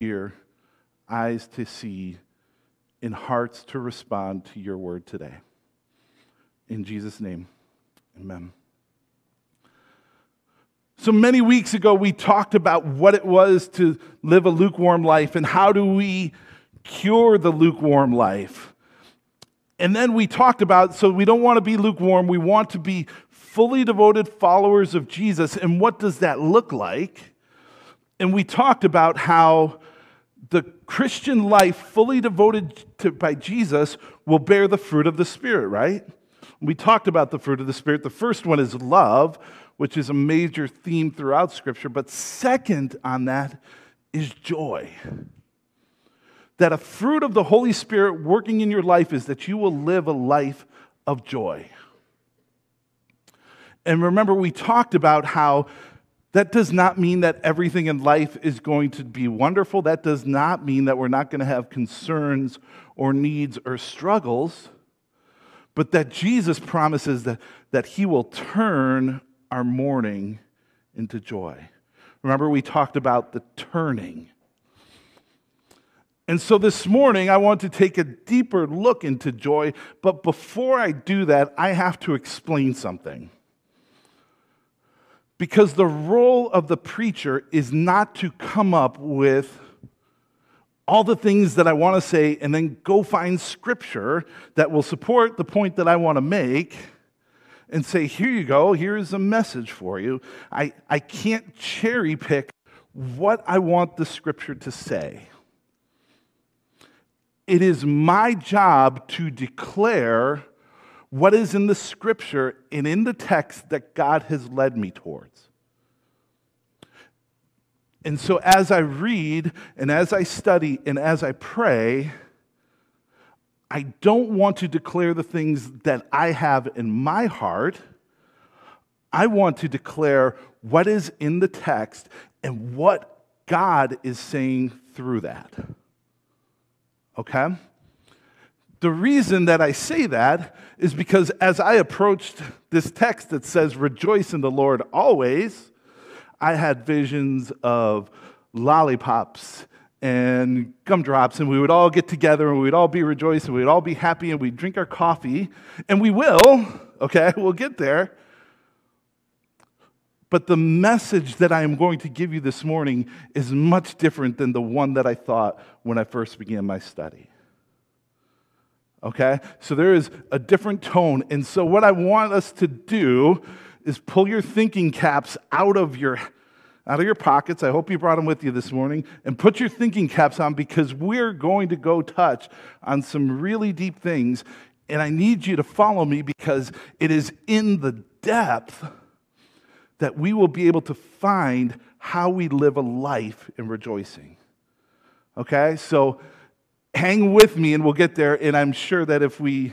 hear, eyes to see, and hearts to respond to your word today. In Jesus' name, amen. So many weeks ago, we talked about what it was to live a lukewarm life and how do we cure the lukewarm life. And then we talked about so we don't want to be lukewarm, we want to be fully devoted followers of Jesus. And what does that look like? And we talked about how the Christian life, fully devoted to, by Jesus, will bear the fruit of the Spirit, right? We talked about the fruit of the Spirit. The first one is love, which is a major theme throughout Scripture. But second on that is joy. That a fruit of the Holy Spirit working in your life is that you will live a life of joy. And remember, we talked about how that does not mean that everything in life is going to be wonderful. That does not mean that we're not going to have concerns or needs or struggles, but that Jesus promises that, that He will turn our mourning into joy. Remember, we talked about the turning. And so this morning, I want to take a deeper look into joy, but before I do that, I have to explain something. Because the role of the preacher is not to come up with all the things that I want to say and then go find scripture that will support the point that I want to make and say, here you go, here's a message for you. I, I can't cherry pick what I want the scripture to say. It is my job to declare what is in the scripture and in the text that God has led me towards. And so, as I read and as I study and as I pray, I don't want to declare the things that I have in my heart. I want to declare what is in the text and what God is saying through that. Okay? The reason that I say that is because as I approached this text that says, Rejoice in the Lord always, I had visions of lollipops and gumdrops, and we would all get together and we'd all be rejoicing, we'd all be happy, and we'd drink our coffee, and we will, okay, we'll get there. But the message that I am going to give you this morning is much different than the one that I thought when I first began my study. Okay? So there is a different tone. And so, what I want us to do is pull your thinking caps out of your out of your pockets. I hope you brought them with you this morning and put your thinking caps on because we're going to go touch on some really deep things. And I need you to follow me because it is in the depth that we will be able to find how we live a life in rejoicing. Okay? So hang with me and we'll get there. And I'm sure that if we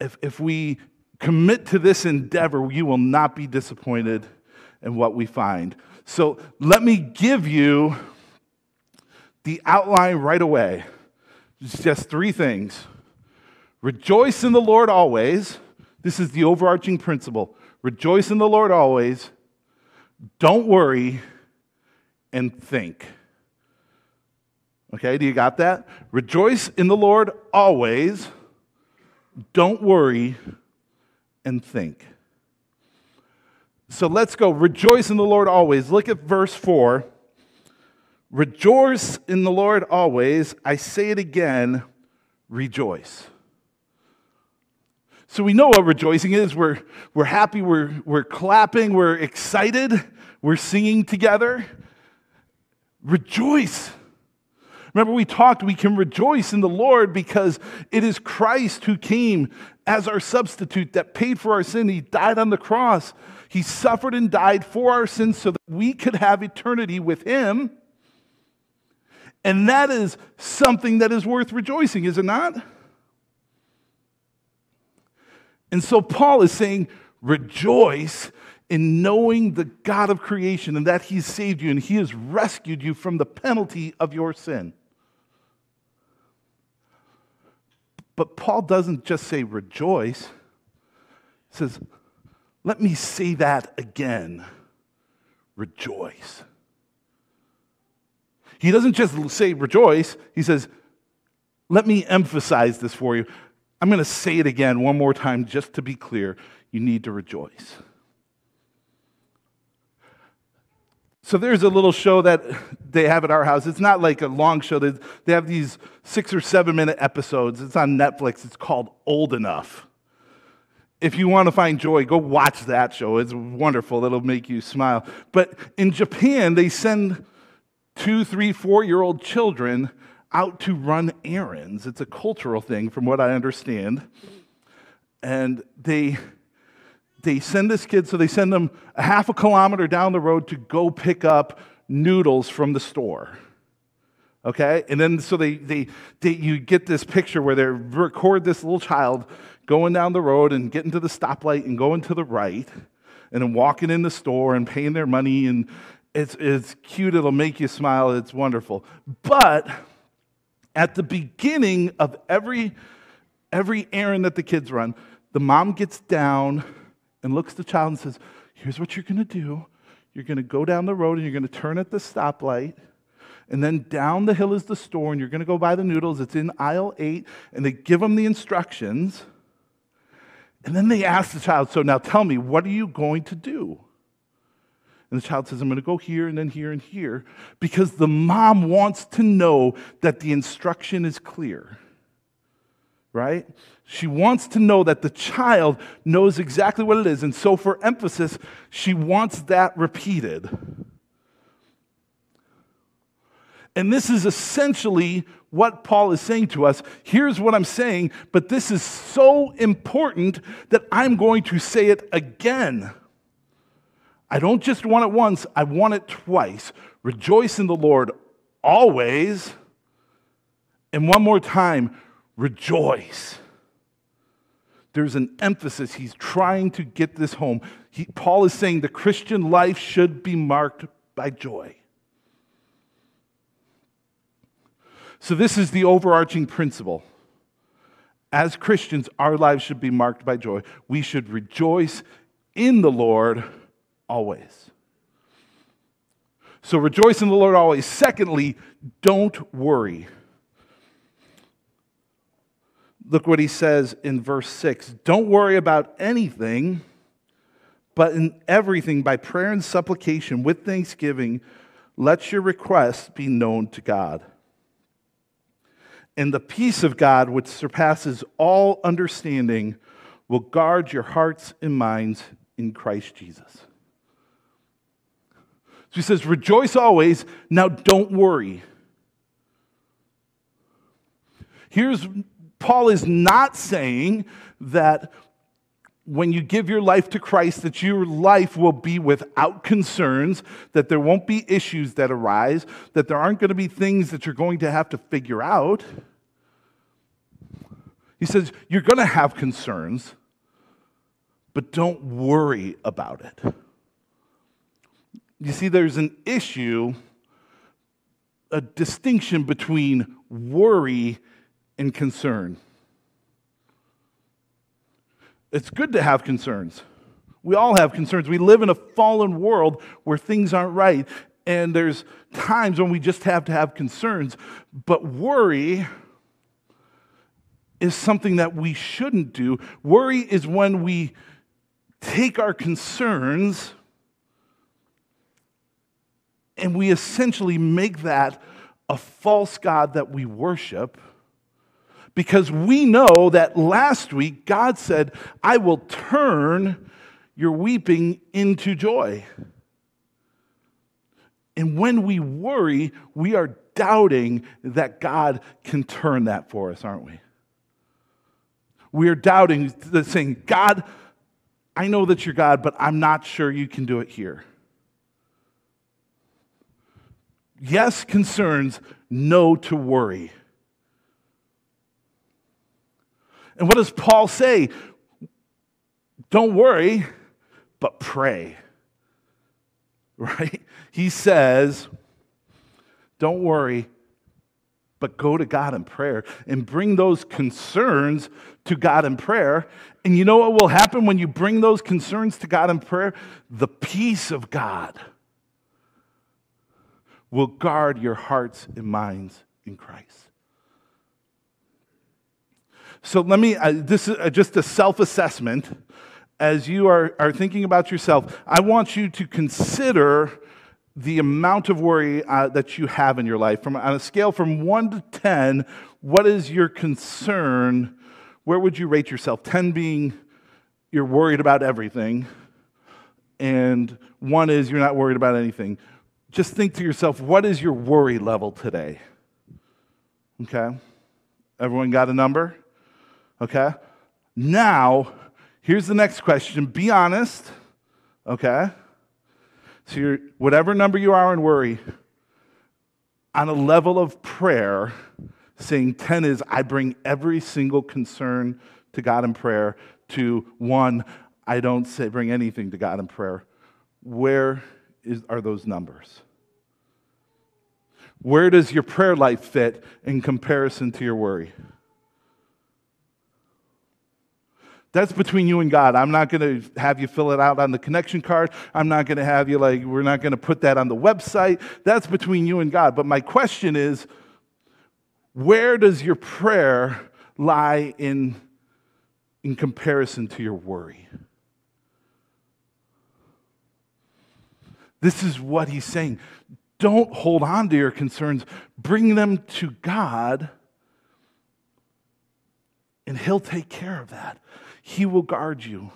if, if we commit to this endeavor, you will not be disappointed in what we find. So let me give you the outline right away. It's just three things. Rejoice in the Lord always. This is the overarching principle. Rejoice in the Lord always. Don't worry and think. Okay, do you got that? Rejoice in the Lord always. Don't worry and think. So let's go. Rejoice in the Lord always. Look at verse 4. Rejoice in the Lord always. I say it again, rejoice. So we know what rejoicing is. We're, we're happy, we're, we're clapping, we're excited, we're singing together. Rejoice. Remember, we talked, we can rejoice in the Lord because it is Christ who came as our substitute that paid for our sin. He died on the cross. He suffered and died for our sins so that we could have eternity with Him. And that is something that is worth rejoicing, is it not? And so Paul is saying, rejoice in knowing the God of creation and that He's saved you and He has rescued you from the penalty of your sin. But Paul doesn't just say rejoice, he says, let me say that again rejoice. He doesn't just say rejoice, he says, let me emphasize this for you. I'm going to say it again one more time just to be clear. You need to rejoice. So there's a little show that they have at our house. It's not like a long show. They have these six or seven minute episodes. It's on Netflix. It's called Old Enough. If you want to find joy, go watch that show. It's wonderful. It'll make you smile. But in Japan, they send two, three, four year old children out to run errands. It's a cultural thing, from what I understand. And they they send this kid, so they send them a half a kilometer down the road to go pick up noodles from the store. Okay? And then so they, they, they you get this picture where they record this little child going down the road and getting to the stoplight and going to the right and then walking in the store and paying their money and it's, it's cute, it'll make you smile, it's wonderful. But at the beginning of every every errand that the kids run, the mom gets down and looks at the child and says, Here's what you're going to do. You're going to go down the road and you're going to turn at the stoplight. And then down the hill is the store, and you're going to go buy the noodles. It's in aisle eight. And they give them the instructions. And then they ask the child, So now tell me, what are you going to do? And the child says, I'm going to go here and then here and here because the mom wants to know that the instruction is clear right? She wants to know that the child knows exactly what it is. And so, for emphasis, she wants that repeated. And this is essentially what Paul is saying to us. Here's what I'm saying, but this is so important that I'm going to say it again. I don't just want it once, I want it twice. Rejoice in the Lord always. And one more time, rejoice. There's an emphasis. He's trying to get this home. He, Paul is saying the Christian life should be marked by joy. So, this is the overarching principle. As Christians, our lives should be marked by joy. We should rejoice in the Lord always. So, rejoice in the Lord always. Secondly, don't worry. Look what he says in verse 6 Don't worry about anything, but in everything, by prayer and supplication, with thanksgiving, let your requests be known to God. And the peace of God, which surpasses all understanding, will guard your hearts and minds in Christ Jesus. So he says, Rejoice always. Now don't worry. Here's Paul is not saying that when you give your life to Christ, that your life will be without concerns, that there won't be issues that arise, that there aren't going to be things that you're going to have to figure out. He says, You're going to have concerns, but don't worry about it. You see, there's an issue, a distinction between worry and concern. It's good to have concerns. We all have concerns. We live in a fallen world where things aren't right, and there's times when we just have to have concerns. But worry is something that we shouldn't do. Worry is when we take our concerns and we essentially make that a false God that we worship because we know that last week God said, I will turn your weeping into joy. And when we worry, we are doubting that God can turn that for us, aren't we? We are doubting, saying, God, I know that you're God, but I'm not sure you can do it here. Yes, concerns, no to worry. And what does Paul say? Don't worry, but pray. Right? He says, don't worry, but go to God in prayer and bring those concerns to God in prayer. And you know what will happen when you bring those concerns to God in prayer? The peace of God will guard your hearts and minds in Christ. So let me, uh, this is uh, just a self assessment. As you are, are thinking about yourself, I want you to consider the amount of worry uh, that you have in your life. From, on a scale from 1 to 10, what is your concern? Where would you rate yourself? 10 being you're worried about everything, and 1 is you're not worried about anything. Just think to yourself, what is your worry level today? Okay? Everyone got a number? Okay? Now, here's the next question. Be honest. Okay? So, you're, whatever number you are in worry, on a level of prayer, saying 10 is I bring every single concern to God in prayer, to one, I don't say bring anything to God in prayer. Where is, are those numbers? Where does your prayer life fit in comparison to your worry? That's between you and God. I'm not going to have you fill it out on the connection card. I'm not going to have you, like, we're not going to put that on the website. That's between you and God. But my question is where does your prayer lie in, in comparison to your worry? This is what he's saying. Don't hold on to your concerns, bring them to God, and he'll take care of that. He will guard you.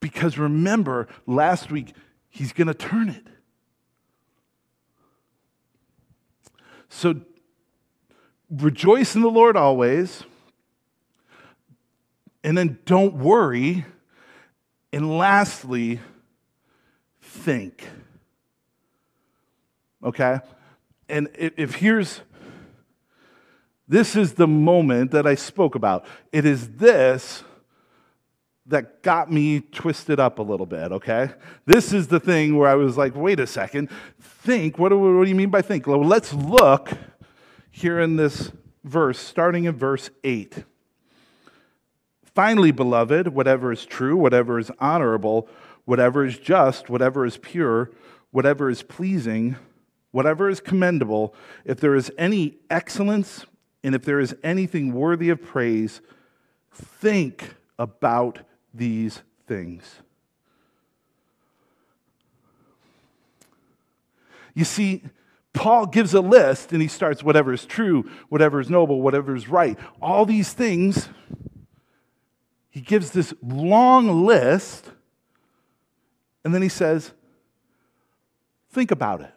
Because remember, last week, He's going to turn it. So rejoice in the Lord always. And then don't worry. And lastly, think. Okay? And if here's this is the moment that I spoke about. It is this that got me twisted up a little bit, okay? This is the thing where I was like, wait a second, think, what do, what do you mean by think? Well, let's look here in this verse, starting in verse 8. Finally, beloved, whatever is true, whatever is honorable, whatever is just, whatever is pure, whatever is pleasing, whatever is commendable, if there is any excellence and if there is anything worthy of praise, think about these things. You see, Paul gives a list and he starts whatever is true, whatever is noble, whatever is right. All these things, he gives this long list, and then he says, Think about it.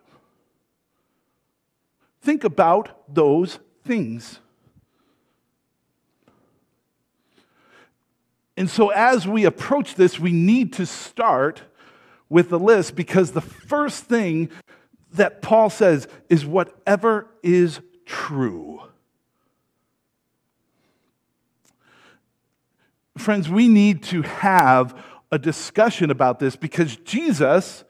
Think about those things. And so, as we approach this, we need to start with the list because the first thing that Paul says is whatever is true. Friends, we need to have a discussion about this because Jesus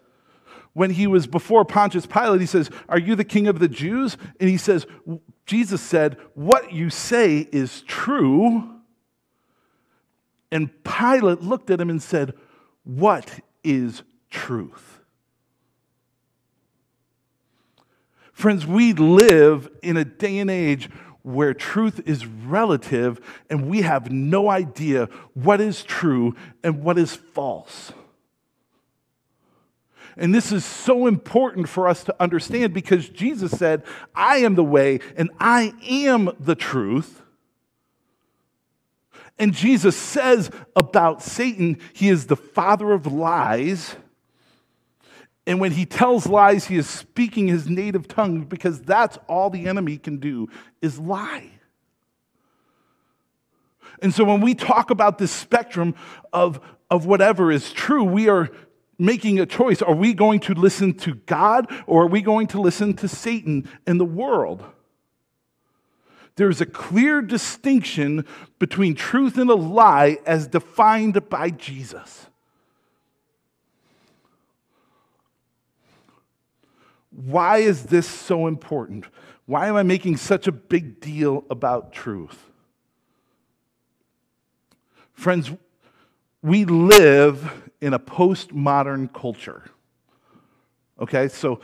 when he was before Pontius Pilate, he says, Are you the king of the Jews? And he says, Jesus said, What you say is true. And Pilate looked at him and said, What is truth? Friends, we live in a day and age where truth is relative and we have no idea what is true and what is false. And this is so important for us to understand because Jesus said, I am the way and I am the truth. And Jesus says about Satan, he is the father of lies. And when he tells lies, he is speaking his native tongue because that's all the enemy can do is lie. And so when we talk about this spectrum of, of whatever is true, we are making a choice. Are we going to listen to God or are we going to listen to Satan and the world? There's a clear distinction between truth and a lie as defined by Jesus. Why is this so important? Why am I making such a big deal about truth? Friends, we live in a postmodern culture. Okay, so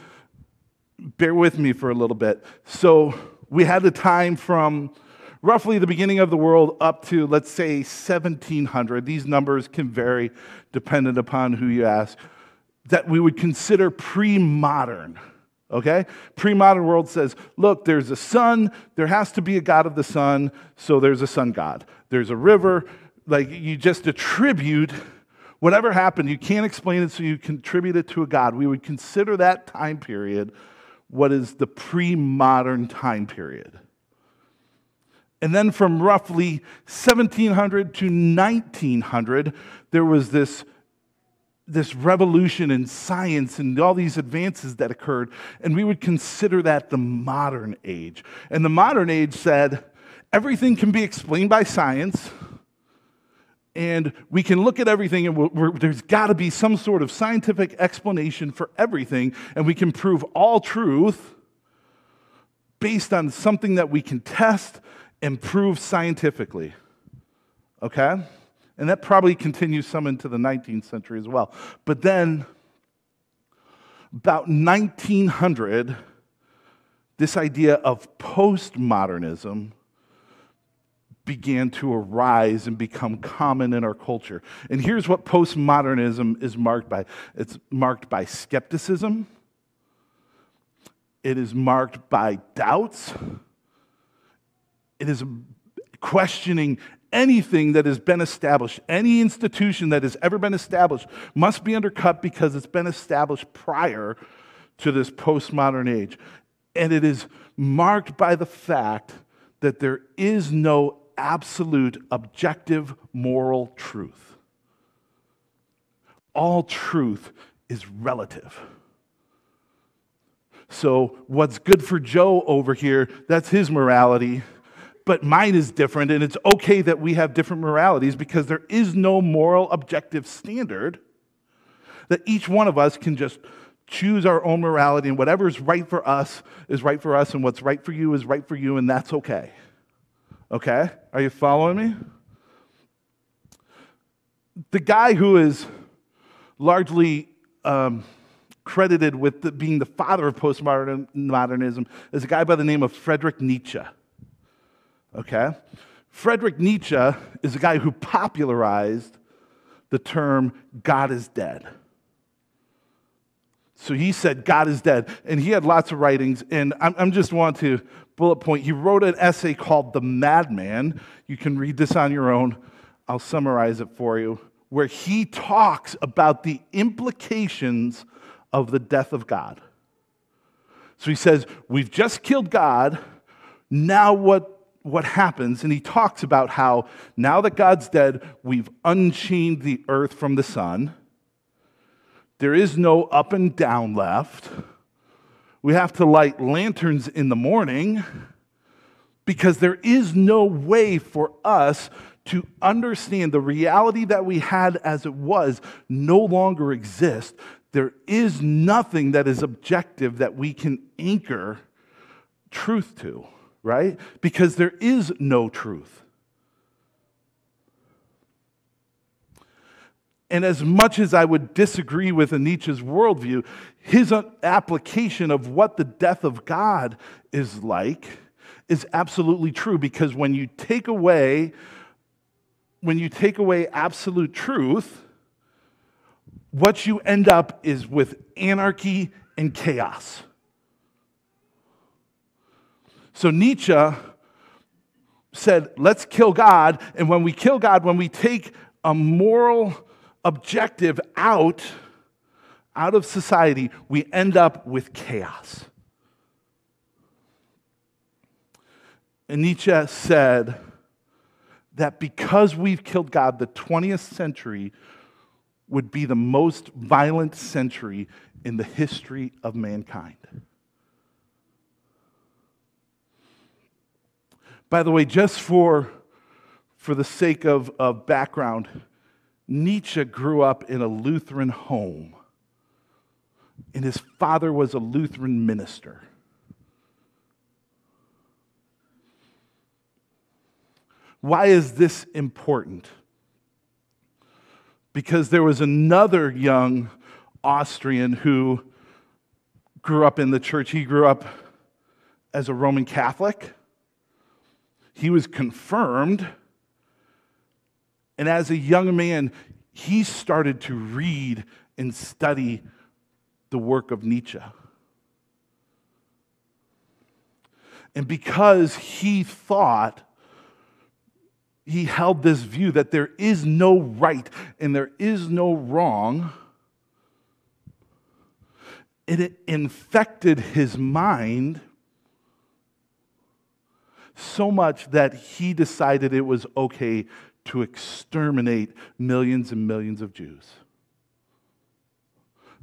bear with me for a little bit. So we had the time from roughly the beginning of the world up to, let's say, 1700. These numbers can vary dependent upon who you ask, that we would consider pre modern. Okay? Pre modern world says, look, there's a sun, there has to be a God of the sun, so there's a sun God. There's a river, like you just attribute whatever happened, you can't explain it, so you contribute it to a God. We would consider that time period what is the pre modern time period. And then from roughly 1700 to 1900, there was this this revolution in science and all these advances that occurred, and we would consider that the modern age. And the modern age said everything can be explained by science, and we can look at everything, and we're, we're, there's got to be some sort of scientific explanation for everything, and we can prove all truth based on something that we can test and prove scientifically. Okay? And that probably continues some into the 19th century as well. But then, about 1900, this idea of postmodernism began to arise and become common in our culture. And here's what postmodernism is marked by it's marked by skepticism, it is marked by doubts, it is questioning anything that has been established, any institution that has ever been established, must be undercut because it's been established prior to this postmodern age. And it is marked by the fact that there is no absolute objective moral truth. All truth is relative. So, what's good for Joe over here, that's his morality but mine is different, and it's okay that we have different moralities because there is no moral objective standard that each one of us can just choose our own morality, and whatever is right for us is right for us, and what's right for you is right for you, and that's okay. Okay? Are you following me? The guy who is largely um, credited with the, being the father of postmodernism is a guy by the name of Friedrich Nietzsche okay? Friedrich Nietzsche is a guy who popularized the term God is dead. So he said, God is dead. And he had lots of writings. And I'm, I'm just want to bullet point. He wrote an essay called The Madman. You can read this on your own. I'll summarize it for you, where he talks about the implications of the death of God. So he says, We've just killed God. Now, what what happens, and he talks about how now that God's dead, we've unchained the earth from the sun. There is no up and down left. We have to light lanterns in the morning because there is no way for us to understand the reality that we had as it was no longer exists. There is nothing that is objective that we can anchor truth to right? Because there is no truth. And as much as I would disagree with Nietzsche's worldview, his application of what the death of God is like is absolutely true because when you take away when you take away absolute truth, what you end up is with anarchy and chaos. So Nietzsche said, let's kill God. And when we kill God, when we take a moral objective out, out of society, we end up with chaos. And Nietzsche said that because we've killed God, the 20th century would be the most violent century in the history of mankind. By the way, just for, for the sake of, of background, Nietzsche grew up in a Lutheran home, and his father was a Lutheran minister. Why is this important? Because there was another young Austrian who grew up in the church. He grew up as a Roman Catholic. He was confirmed. And as a young man, he started to read and study the work of Nietzsche. And because he thought, he held this view that there is no right and there is no wrong, it infected his mind so much that he decided it was okay to exterminate millions and millions of Jews.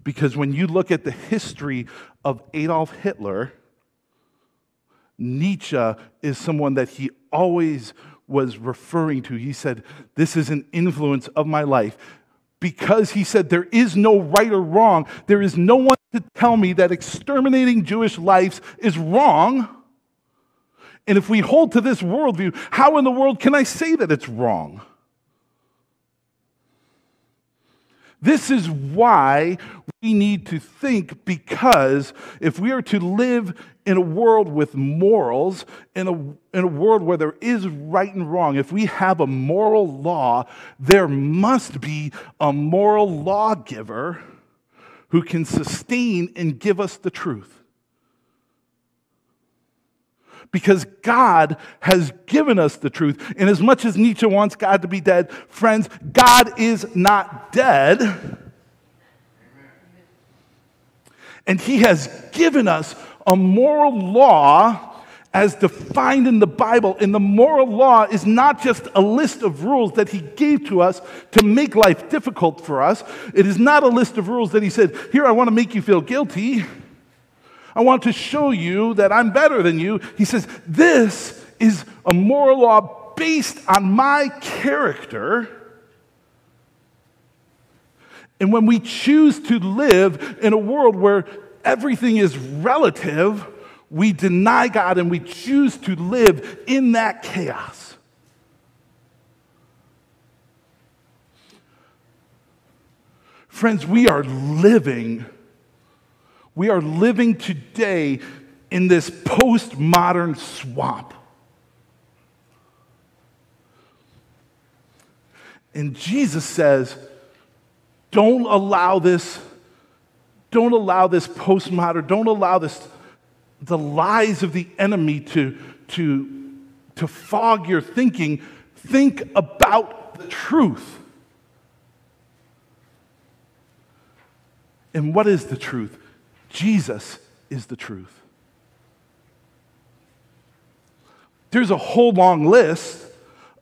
Because when you look at the history of Adolf Hitler, Nietzsche is someone that he always was referring to. He said, This is an influence of my life. Because he said, There is no right or wrong. There is no one to tell me that exterminating Jewish lives is wrong. And if we hold to this worldview, how in the world can I say that it's wrong? This is why we need to think because if we are to live in a world with morals, in a, in a world where there is right and wrong, if we have a moral law, there must be a moral lawgiver who can sustain and give us the truth because God has given us the truth. And as much as Nietzsche wants God to be dead, friends, God is not dead. And He has given us a moral law as defined in the Bible. And the moral law is not just a list of rules that He gave to us to make life difficult for us. It is not a list of rules that He said, Here, I want to make you feel guilty. I want to show you that I'm better than you. He says, This is a moral law based on my character. And when we choose to live in a world where everything is relative, we deny God and we choose to live in that chaos. Friends, we are living we are living today in this postmodern swamp. And Jesus says, don't allow this, don't allow this postmodern, don't allow this, the lies of the enemy to, to, to fog your thinking. Think about the truth. And what is the truth? Jesus is the truth. There's a whole long list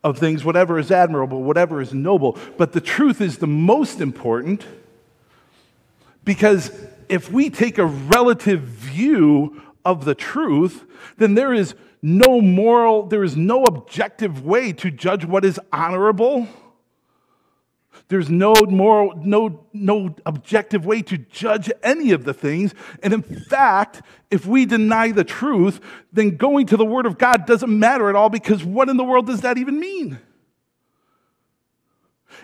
of things, whatever is admirable, whatever is noble, but the truth is the most important because if we take a relative view of the truth, then there is no moral, there is no objective way to judge what is honorable there's no moral, no, no objective way to judge any of the things. And in fact, if we deny the truth, then going to the Word of God doesn't matter at all because what in the world does that even mean?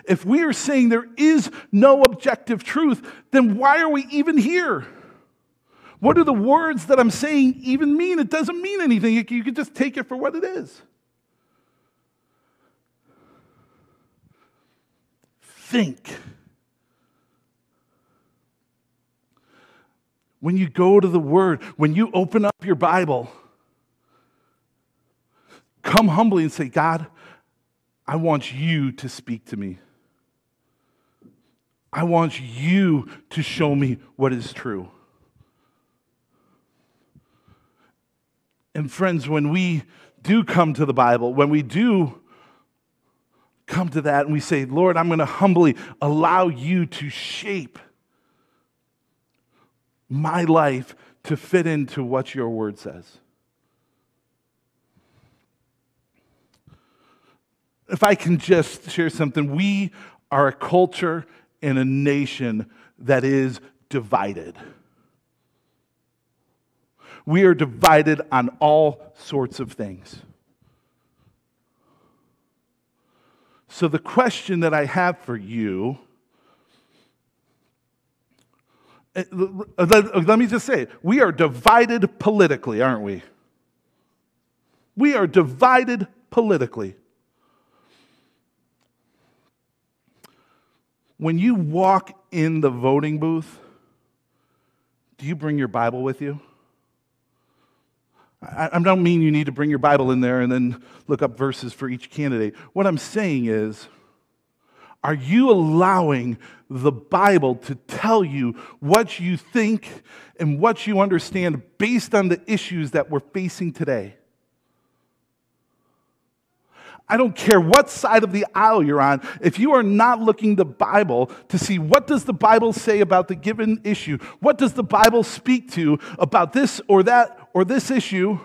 If we are saying there is no objective truth, then why are we even here? What do the words that I'm saying even mean? It doesn't mean anything. You can just take it for what it is. Think. When you go to the Word, when you open up your Bible, come humbly and say, God, I want you to speak to me. I want you to show me what is true. And friends, when we do come to the Bible, when we do come to that and we say, Lord, I'm going to humbly allow you to shape my life to fit into what your word says. If I can just share something, we are a culture and a nation that is divided. We are divided on all sorts of things. So, the question that I have for you Uh, let me just say, we are divided politically, aren't we? We are divided politically. When you walk in the voting booth, do you bring your Bible with you? I, don't mean you need to bring your Bible in there and then look up verses for each candidate. What I'm saying is, are you allowing the Bible to tell you what you think and what you understand based on the issues that we're facing today? I don't care what side of the aisle you're on. If you are not looking the Bible to see what does the Bible say about the given issue, what does the Bible speak to about this or that or this issue,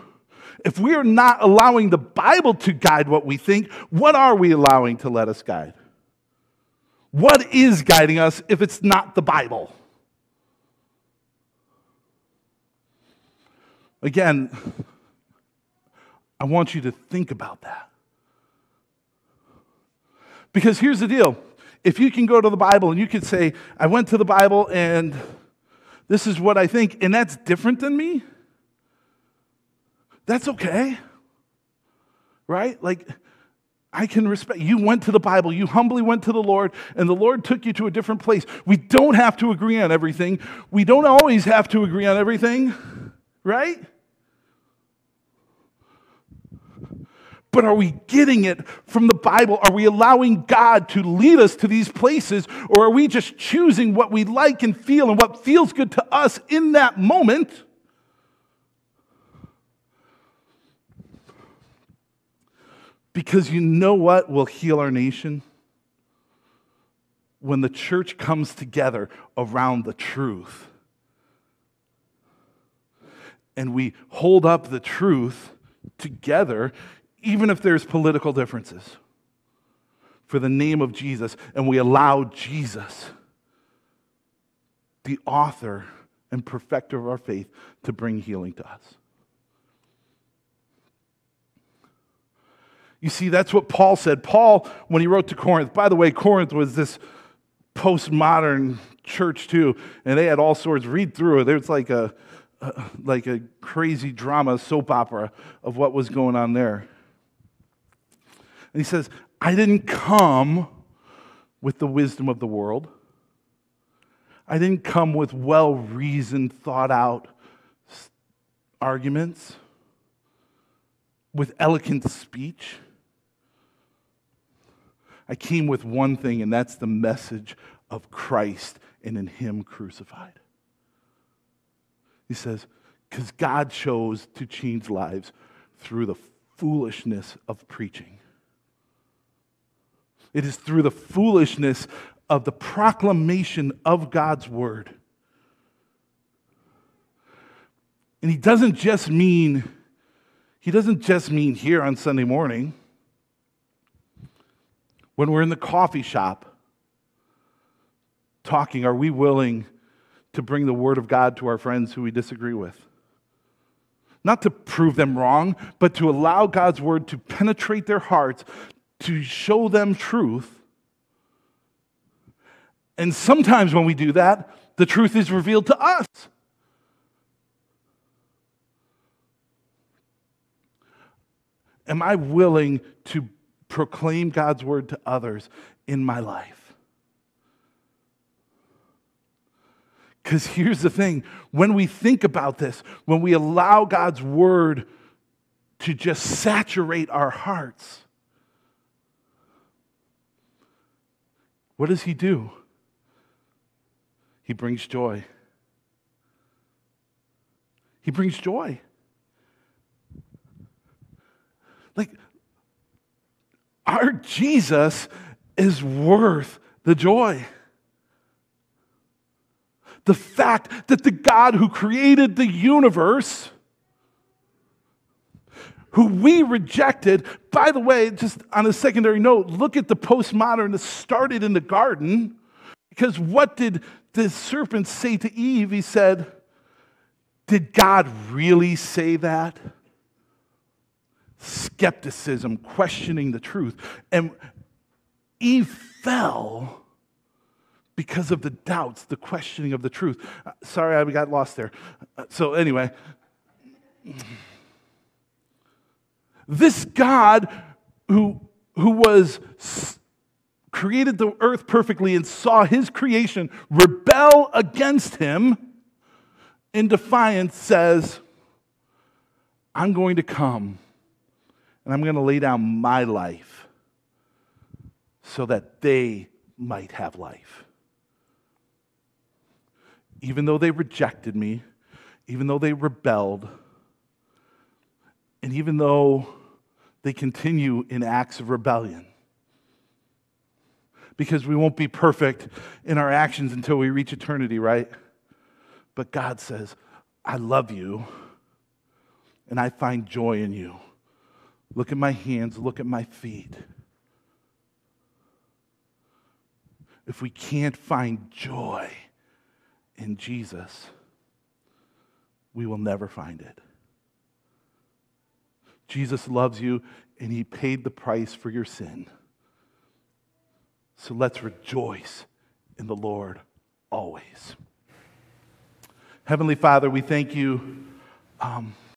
if we are not allowing the Bible to guide what we think, what are we allowing to let us guide? What is guiding us if it's not the Bible? Again, I want you to think about that. Because here's the deal if you can go to the Bible and you can say, I went to the Bible and this is what I think, and that's different than me, that's okay. Right? Like, I can respect. You went to the Bible, you humbly went to the Lord, and the Lord took you to a different place. We don't have to agree on everything. We don't always have to agree on everything, right? but are we getting it from the Bible? Are we allowing God to lead us to these places, or are we just choosing what we like and feel and what feels good to us in that moment? Because you know what will heal our nation? When the church comes together around the truth. And we hold up the truth together even if there's political differences, for the name of Jesus, and we allow Jesus, the author and perfecter of our faith, to bring healing to us. You see, that's what Paul said. Paul, when he wrote to Corinth, by the way, Corinth was this postmodern church too, and they had all sorts. Read through it. There's like a, like a crazy drama soap opera of what was going on there. And he says, I didn't come with the wisdom of the world. I didn't come with well reasoned, thought out arguments, with eloquent speech. I came with one thing, and that's the message of Christ and in Him crucified. He says, because God chose to change lives through the foolishness of preaching. It is through the foolishness of the proclamation of God's word. And he doesn't just mean he doesn't just mean here on Sunday morning when we're in the coffee shop talking are we willing to bring the word of God to our friends who we disagree with? Not to prove them wrong, but to allow God's word to penetrate their hearts, to show them truth. And sometimes when we do that, the truth is revealed to us. Am I willing to proclaim God's word to others in my life? Because here's the thing when we think about this, when we allow God's word to just saturate our hearts, What does he do? He brings joy. He brings joy. Like, our Jesus is worth the joy. The fact that the God who created the universe who we rejected. By the way, just on a secondary note, look at the postmodern that started in the garden. Because what did the serpent say to Eve? He said, Did God really say that? Skepticism, questioning the truth. And Eve fell because of the doubts, the questioning of the truth. Uh, sorry, I got lost there. Uh, so, anyway, this God who, who was created the earth perfectly and saw his creation rebel against him in defiance says, I'm going to come and I'm going to lay down my life so that they might have life. Even though they rejected me, even though they rebelled, and even though they continue in acts of rebellion, because we won't be perfect in our actions until we reach eternity, right? But God says, I love you and I find joy in you. Look at my hands, look at my feet. If we can't find joy in Jesus, we will never find it. Jesus loves you and he paid the price for your sin. So let's rejoice in the Lord always. Heavenly Father, we thank you um,